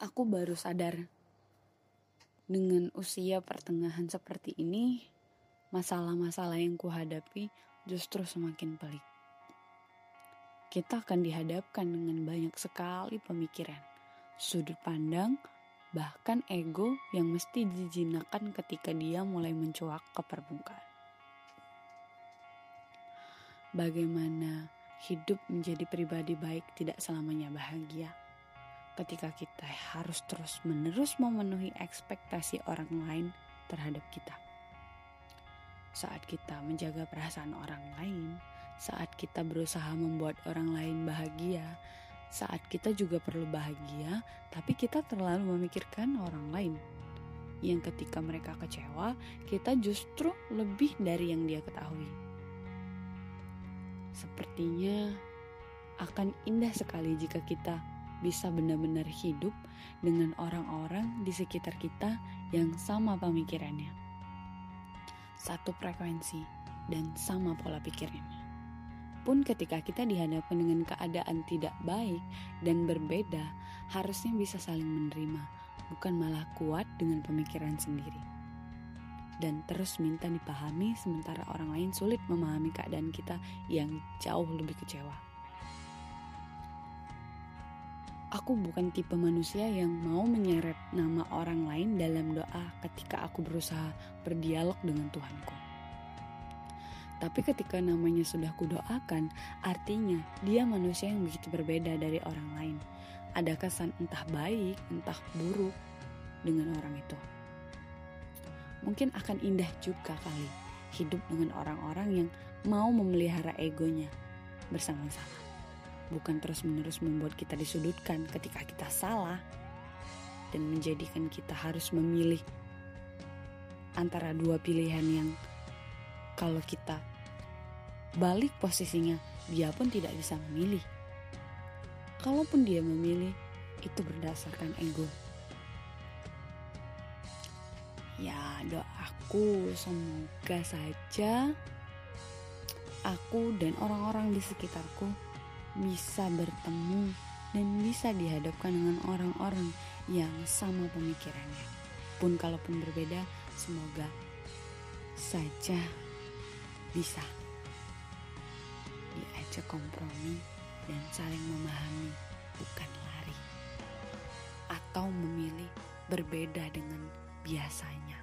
aku baru sadar dengan usia pertengahan seperti ini, masalah-masalah yang kuhadapi justru semakin pelik. Kita akan dihadapkan dengan banyak sekali pemikiran, sudut pandang, bahkan ego yang mesti dijinakan ketika dia mulai mencuak ke permukaan. Bagaimana hidup menjadi pribadi baik tidak selamanya bahagia ketika kita harus terus-menerus memenuhi ekspektasi orang lain terhadap kita. Saat kita menjaga perasaan orang lain, saat kita berusaha membuat orang lain bahagia, saat kita juga perlu bahagia, tapi kita terlalu memikirkan orang lain. Yang ketika mereka kecewa, kita justru lebih dari yang dia ketahui. Sepertinya akan indah sekali jika kita bisa benar-benar hidup dengan orang-orang di sekitar kita yang sama pemikirannya. Satu frekuensi dan sama pola pikirnya. Pun ketika kita dihadapkan dengan keadaan tidak baik dan berbeda, harusnya bisa saling menerima, bukan malah kuat dengan pemikiran sendiri. Dan terus minta dipahami sementara orang lain sulit memahami keadaan kita yang jauh lebih kecewa. Aku bukan tipe manusia yang mau menyeret nama orang lain dalam doa ketika aku berusaha berdialog dengan Tuhanku. Tapi ketika namanya sudah kudoakan, artinya dia manusia yang begitu berbeda dari orang lain. Ada kesan entah baik, entah buruk dengan orang itu. Mungkin akan indah juga kali hidup dengan orang-orang yang mau memelihara egonya bersama-sama bukan terus-menerus membuat kita disudutkan ketika kita salah dan menjadikan kita harus memilih antara dua pilihan yang kalau kita balik posisinya dia pun tidak bisa memilih. Kalaupun dia memilih itu berdasarkan ego. Ya doaku semoga saja aku dan orang-orang di sekitarku bisa bertemu dan bisa dihadapkan dengan orang-orang yang sama pemikirannya. Pun kalaupun berbeda, semoga saja bisa diajak kompromi dan saling memahami, bukan lari atau memilih berbeda dengan biasanya.